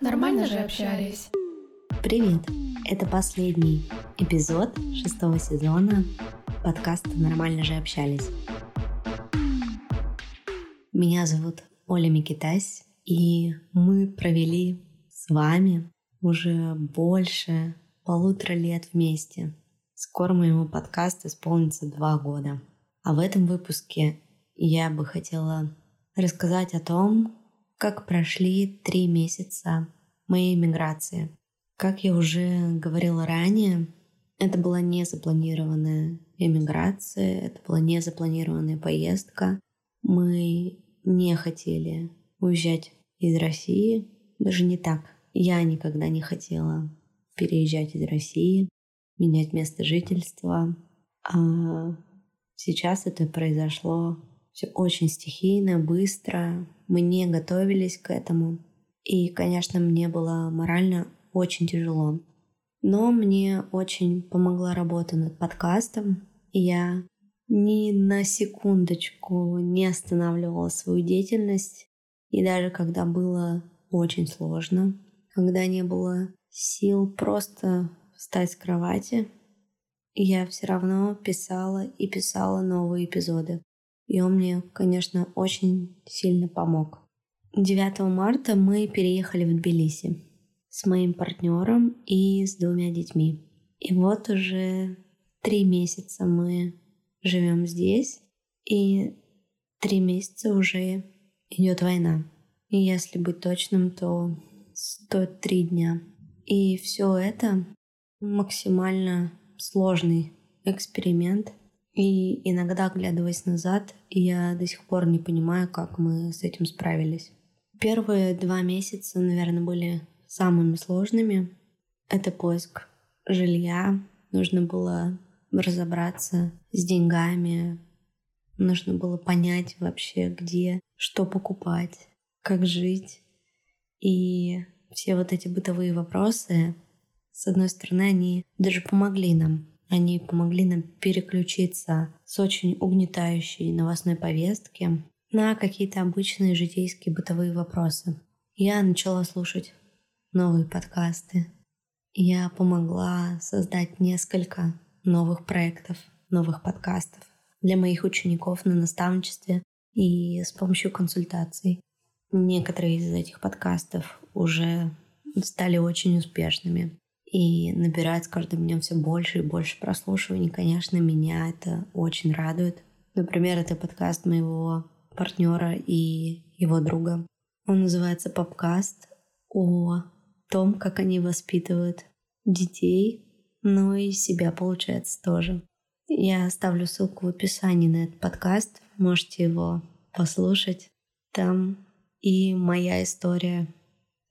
Нормально же общались. Привет! Это последний эпизод шестого сезона подкаста «Нормально же общались». Меня зовут Оля Микитась, и мы провели с вами уже больше полутора лет вместе. Скоро моему подкасту исполнится два года. А в этом выпуске я бы хотела рассказать о том, как прошли три месяца моей миграции. Как я уже говорила ранее, это была не запланированная эмиграция, это была не запланированная поездка. Мы не хотели уезжать из России, даже не так. Я никогда не хотела переезжать из России, менять место жительства. А сейчас это произошло все очень стихийно, быстро. Мы не готовились к этому. И, конечно, мне было морально очень тяжело. Но мне очень помогла работа над подкастом. И я ни на секундочку не останавливала свою деятельность. И даже когда было очень сложно, когда не было сил просто встать с кровати, я все равно писала и писала новые эпизоды. И он мне, конечно, очень сильно помог. 9 марта мы переехали в Тбилиси с моим партнером и с двумя детьми. И вот уже три месяца мы живем здесь, и три месяца уже идет война. И если быть точным, то 103 дня. И все это максимально сложный эксперимент. И иногда, оглядываясь назад, я до сих пор не понимаю, как мы с этим справились. Первые два месяца, наверное, были самыми сложными. Это поиск жилья. Нужно было разобраться с деньгами. Нужно было понять вообще, где, что покупать, как жить. И все вот эти бытовые вопросы, с одной стороны, они даже помогли нам. Они помогли нам переключиться с очень угнетающей новостной повестки на какие-то обычные житейские бытовые вопросы. Я начала слушать новые подкасты. Я помогла создать несколько новых проектов, новых подкастов для моих учеников на наставничестве и с помощью консультаций. Некоторые из этих подкастов уже стали очень успешными и набирают с каждым днем все больше и больше прослушиваний. Конечно, меня это очень радует. Например, это подкаст моего партнера и его друга. Он называется «Попкаст» о том, как они воспитывают детей, но и себя, получается, тоже. Я оставлю ссылку в описании на этот подкаст. Можете его послушать. Там и моя история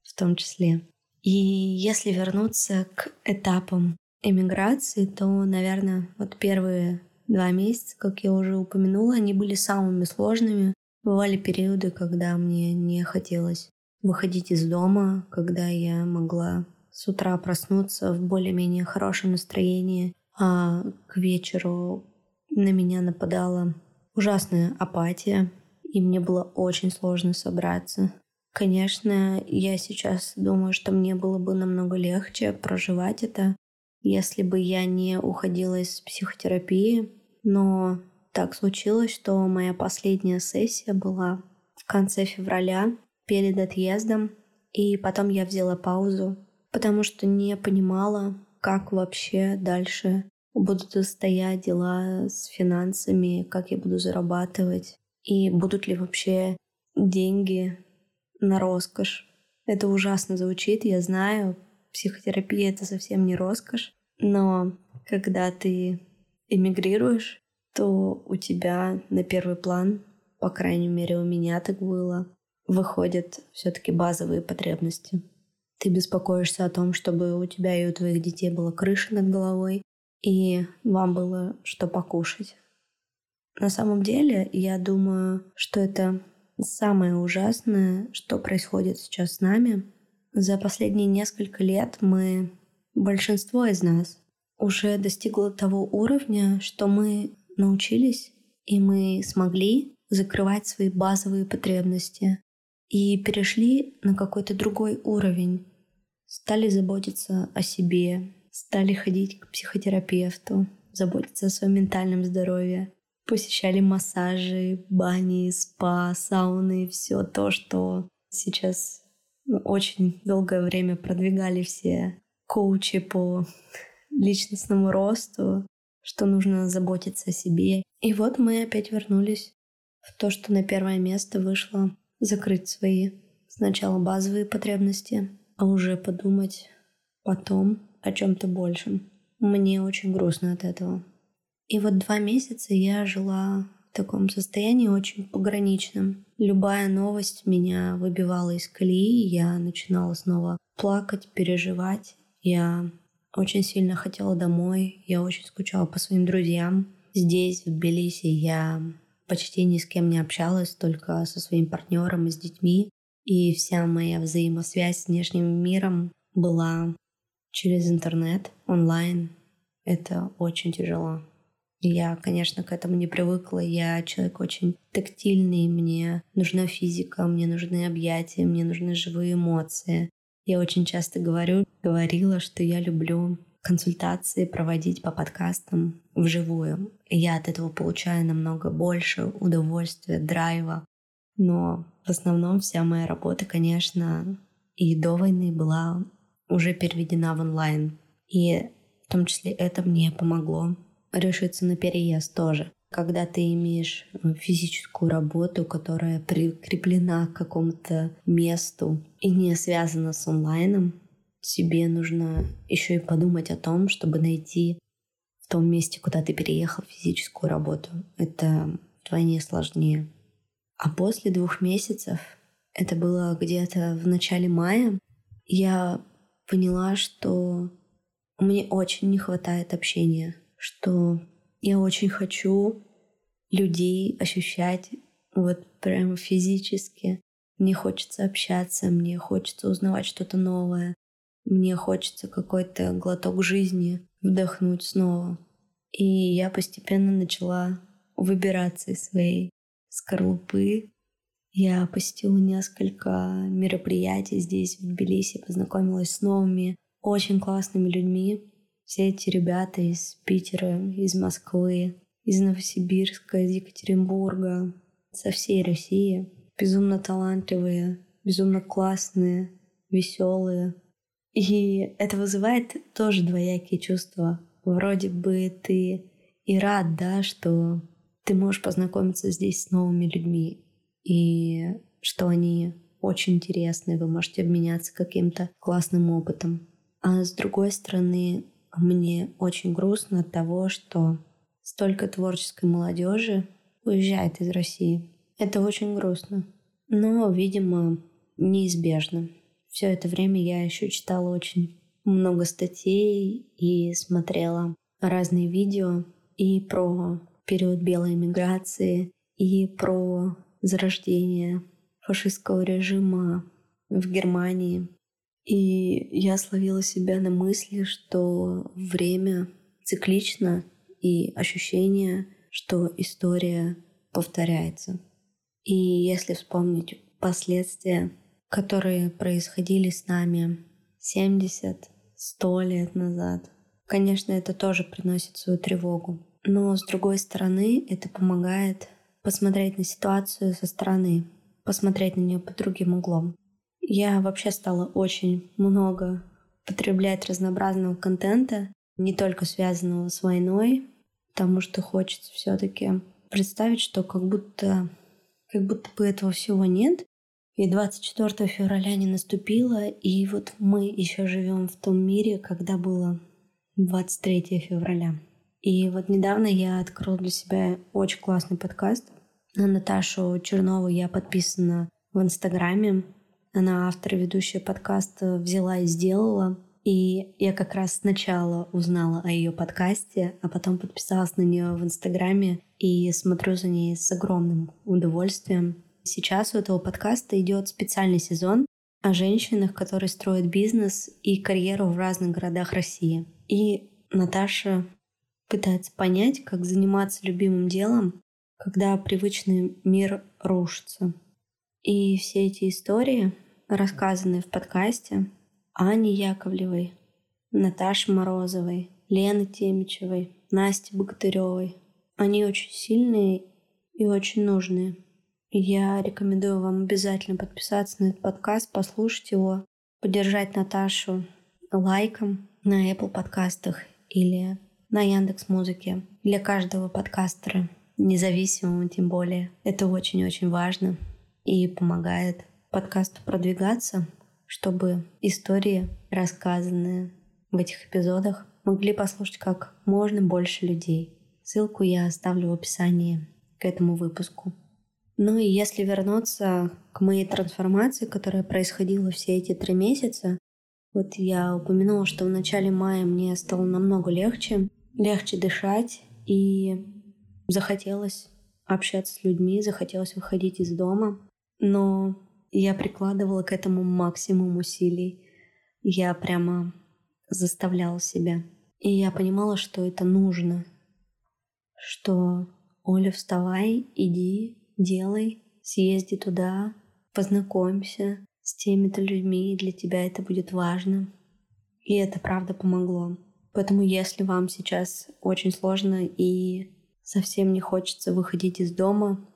в том числе. И если вернуться к этапам эмиграции, то, наверное, вот первые два месяца, как я уже упомянула, они были самыми сложными. Бывали периоды, когда мне не хотелось выходить из дома, когда я могла с утра проснуться в более-менее хорошем настроении, а к вечеру на меня нападала ужасная апатия, и мне было очень сложно собраться. Конечно, я сейчас думаю, что мне было бы намного легче проживать это, если бы я не уходила из психотерапии, но так случилось, что моя последняя сессия была в конце февраля перед отъездом, и потом я взяла паузу, потому что не понимала, как вообще дальше будут стоять дела с финансами, как я буду зарабатывать, и будут ли вообще деньги на роскошь. Это ужасно звучит, я знаю, психотерапия это совсем не роскошь, но когда ты эмигрируешь, то у тебя на первый план, по крайней мере у меня так было, выходят все-таки базовые потребности. Ты беспокоишься о том, чтобы у тебя и у твоих детей была крыша над головой, и вам было что покушать. На самом деле, я думаю, что это самое ужасное, что происходит сейчас с нами. За последние несколько лет мы, большинство из нас, уже достигло того уровня, что мы научились И мы смогли закрывать свои базовые потребности и перешли на какой-то другой уровень. Стали заботиться о себе, стали ходить к психотерапевту, заботиться о своем ментальном здоровье, посещали массажи, бани, спа, сауны, все то, что сейчас ну, очень долгое время продвигали все коучи по личностному росту, что нужно заботиться о себе. И вот мы опять вернулись в то, что на первое место вышло закрыть свои сначала базовые потребности, а уже подумать потом о чем-то большем. Мне очень грустно от этого. И вот два месяца я жила в таком состоянии очень пограничном. Любая новость меня выбивала из колеи, я начинала снова плакать, переживать. Я очень сильно хотела домой, я очень скучала по своим друзьям. Здесь, в Тбилиси, я почти ни с кем не общалась, только со своим партнером и с детьми. И вся моя взаимосвязь с внешним миром была через интернет, онлайн. Это очень тяжело. Я, конечно, к этому не привыкла. Я человек очень тактильный. Мне нужна физика, мне нужны объятия, мне нужны живые эмоции. Я очень часто говорю, говорила, что я люблю консультации проводить по подкастам вживую. Я от этого получаю намного больше удовольствия, драйва. Но в основном вся моя работа, конечно, и до войны была уже переведена в онлайн. И в том числе это мне помогло решиться на переезд тоже. Когда ты имеешь э, физическую работу, которая прикреплена к какому-то месту и не связана с онлайном, тебе нужно еще и подумать о том, чтобы найти в том месте, куда ты переехал, физическую работу. Это вдвойне сложнее. А после двух месяцев, это было где-то в начале мая, я поняла, что мне очень не хватает общения что я очень хочу людей ощущать вот прямо физически. Мне хочется общаться, мне хочется узнавать что-то новое, мне хочется какой-то глоток жизни вдохнуть снова. И я постепенно начала выбираться из своей скорлупы. Я посетила несколько мероприятий здесь, в Тбилиси, познакомилась с новыми, очень классными людьми, все эти ребята из Питера, из Москвы, из Новосибирска, из Екатеринбурга, со всей России. Безумно талантливые, безумно классные, веселые. И это вызывает тоже двоякие чувства. Вроде бы ты и рад, да, что ты можешь познакомиться здесь с новыми людьми, и что они очень интересные, вы можете обменяться каким-то классным опытом. А с другой стороны, мне очень грустно от того, что столько творческой молодежи уезжает из России. Это очень грустно. Но, видимо, неизбежно. Все это время я еще читала очень много статей и смотрела разные видео и про период белой эмиграции, и про зарождение фашистского режима в Германии, и я словила себя на мысли, что время циклично и ощущение, что история повторяется. И если вспомнить последствия, которые происходили с нами 70, 100 лет назад, конечно, это тоже приносит свою тревогу. Но с другой стороны, это помогает посмотреть на ситуацию со стороны, посмотреть на нее под другим углом. Я вообще стала очень много потреблять разнообразного контента, не только связанного с войной, потому что хочется все-таки представить, что как будто, как будто бы этого всего нет. И 24 февраля не наступило, и вот мы еще живем в том мире, когда было 23 февраля. И вот недавно я открыла для себя очень классный подкаст. На Наташу Чернову я подписана в Инстаграме. Она автор и ведущая подкаста взяла и сделала. И я как раз сначала узнала о ее подкасте, а потом подписалась на нее в Инстаграме и смотрю за ней с огромным удовольствием. Сейчас у этого подкаста идет специальный сезон о женщинах, которые строят бизнес и карьеру в разных городах России. И Наташа пытается понять, как заниматься любимым делом когда привычный мир рушится. И все эти истории, рассказанные в подкасте Ани Яковлевой, Наташи Морозовой, Лены Темичевой, Насти Богатыревой, они очень сильные и очень нужные. Я рекомендую вам обязательно подписаться на этот подкаст, послушать его, поддержать Наташу лайком на Apple подкастах или на Яндекс Музыке. Для каждого подкастера, независимого тем более, это очень-очень важно и помогает подкасту продвигаться, чтобы истории, рассказанные в этих эпизодах, могли послушать как можно больше людей. Ссылку я оставлю в описании к этому выпуску. Ну и если вернуться к моей трансформации, которая происходила все эти три месяца, вот я упомянула, что в начале мая мне стало намного легче, легче дышать, и захотелось общаться с людьми, захотелось выходить из дома, но я прикладывала к этому максимум усилий. Я прямо заставляла себя. И я понимала, что это нужно. Что Оля, вставай, иди, делай, съезди туда, познакомься с теми-то людьми, и для тебя это будет важно. И это правда помогло. Поэтому если вам сейчас очень сложно и совсем не хочется выходить из дома,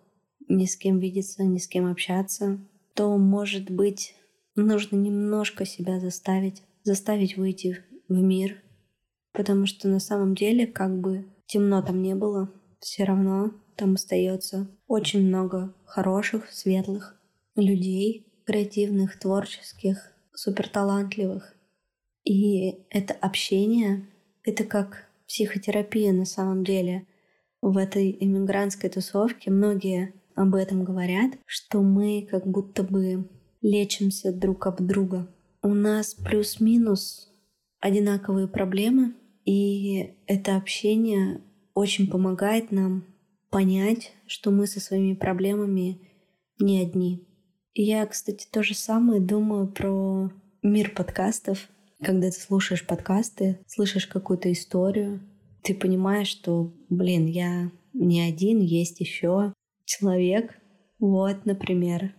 ни с кем видеться, ни с кем общаться, то, может быть, нужно немножко себя заставить, заставить выйти в мир, потому что на самом деле, как бы темно там не было, все равно там остается очень много хороших, светлых людей, креативных, творческих, суперталантливых. И это общение, это как психотерапия на самом деле. В этой иммигрантской тусовке многие об этом говорят, что мы как будто бы лечимся друг об друга. У нас плюс-минус одинаковые проблемы, и это общение очень помогает нам понять, что мы со своими проблемами не одни. Я, кстати, то же самое думаю про мир подкастов. Когда ты слушаешь подкасты, слышишь какую-то историю, ты понимаешь, что, блин, я не один, есть еще человек. Вот, например,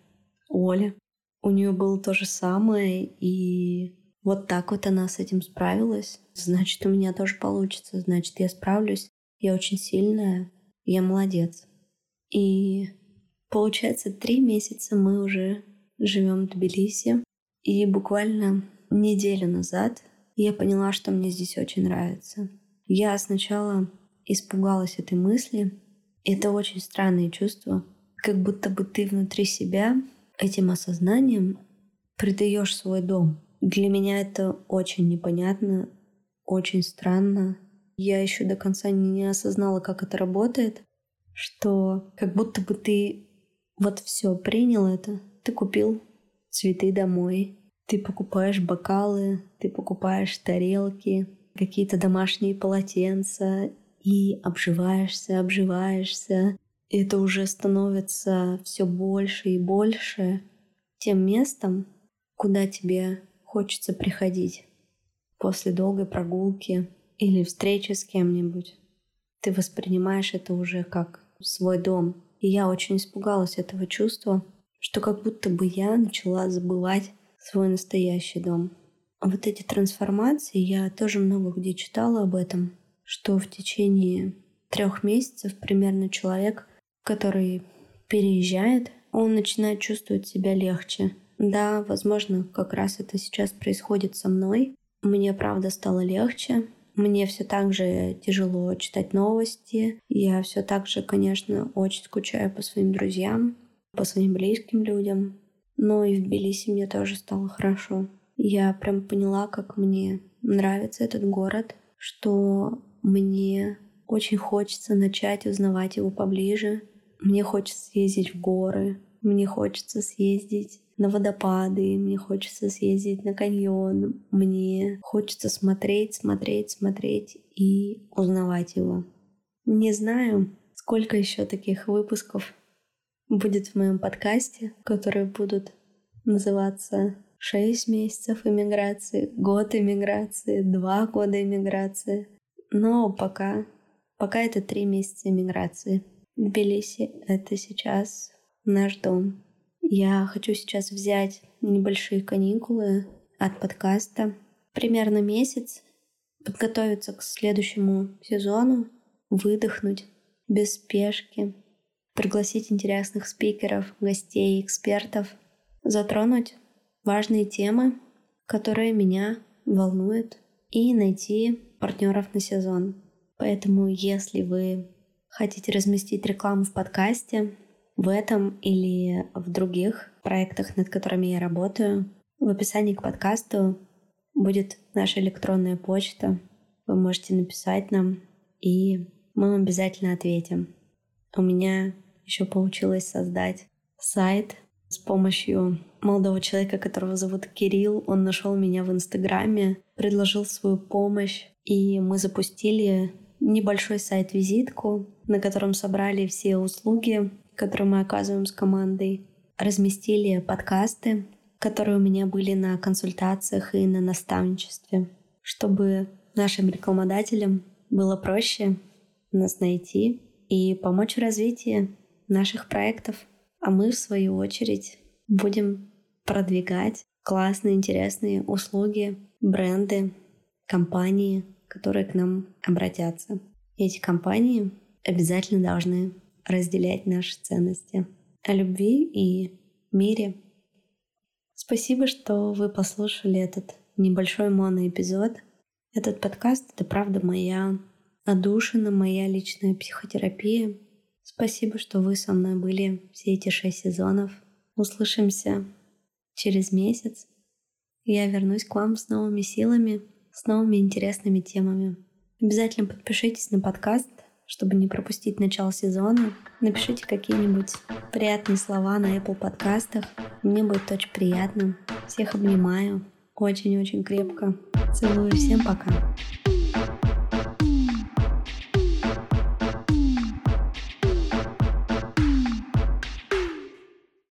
Оля. У нее было то же самое, и вот так вот она с этим справилась. Значит, у меня тоже получится, значит, я справлюсь. Я очень сильная, я молодец. И получается, три месяца мы уже живем в Тбилиси. И буквально неделю назад я поняла, что мне здесь очень нравится. Я сначала испугалась этой мысли, это очень странное чувство, как будто бы ты внутри себя этим осознанием придаешь свой дом. Для меня это очень непонятно, очень странно. Я еще до конца не осознала, как это работает, что как будто бы ты вот все принял это, ты купил цветы домой, ты покупаешь бокалы, ты покупаешь тарелки, какие-то домашние полотенца, и обживаешься, обживаешься. И это уже становится все больше и больше тем местом, куда тебе хочется приходить после долгой прогулки или встречи с кем-нибудь. Ты воспринимаешь это уже как свой дом. И я очень испугалась этого чувства, что как будто бы я начала забывать свой настоящий дом. Вот эти трансформации, я тоже много где читала об этом, что в течение трех месяцев примерно человек, который переезжает, он начинает чувствовать себя легче. Да, возможно, как раз это сейчас происходит со мной. Мне, правда, стало легче. Мне все так же тяжело читать новости. Я все так же, конечно, очень скучаю по своим друзьям, по своим близким людям. Но и в Тбилиси мне тоже стало хорошо. Я прям поняла, как мне нравится этот город, что мне очень хочется начать узнавать его поближе. Мне хочется съездить в горы, мне хочется съездить на водопады, мне хочется съездить на каньон, мне хочется смотреть, смотреть, смотреть и узнавать его. Не знаю, сколько еще таких выпусков будет в моем подкасте, которые будут называться «Шесть месяцев иммиграции», «Год иммиграции», «Два года иммиграции». Но пока, пока это три месяца иммиграции. Тбилиси — это сейчас наш дом. Я хочу сейчас взять небольшие каникулы от подкаста. Примерно месяц подготовиться к следующему сезону, выдохнуть без спешки, пригласить интересных спикеров, гостей, экспертов, затронуть важные темы, которые меня волнуют, и найти партнеров на сезон. Поэтому, если вы хотите разместить рекламу в подкасте, в этом или в других проектах, над которыми я работаю, в описании к подкасту будет наша электронная почта. Вы можете написать нам, и мы вам обязательно ответим. У меня еще получилось создать сайт с помощью молодого человека, которого зовут Кирилл. Он нашел меня в Инстаграме, предложил свою помощь, и мы запустили небольшой сайт-визитку, на котором собрали все услуги, которые мы оказываем с командой, разместили подкасты, которые у меня были на консультациях и на наставничестве, чтобы нашим рекламодателям было проще нас найти и помочь в развитии наших проектов. А мы, в свою очередь, будем продвигать классные, интересные услуги, бренды, компании, которые к нам обратятся. И эти компании обязательно должны разделять наши ценности о любви и мире. Спасибо, что вы послушали этот небольшой моноэпизод. Этот подкаст — это правда моя отдушина, моя личная психотерапия. Спасибо, что вы со мной были все эти шесть сезонов. Услышимся через месяц. Я вернусь к вам с новыми силами — с новыми интересными темами. Обязательно подпишитесь на подкаст, чтобы не пропустить начало сезона. Напишите какие-нибудь приятные слова на Apple подкастах. Мне будет очень приятно. Всех обнимаю очень-очень крепко. Целую. Всем пока.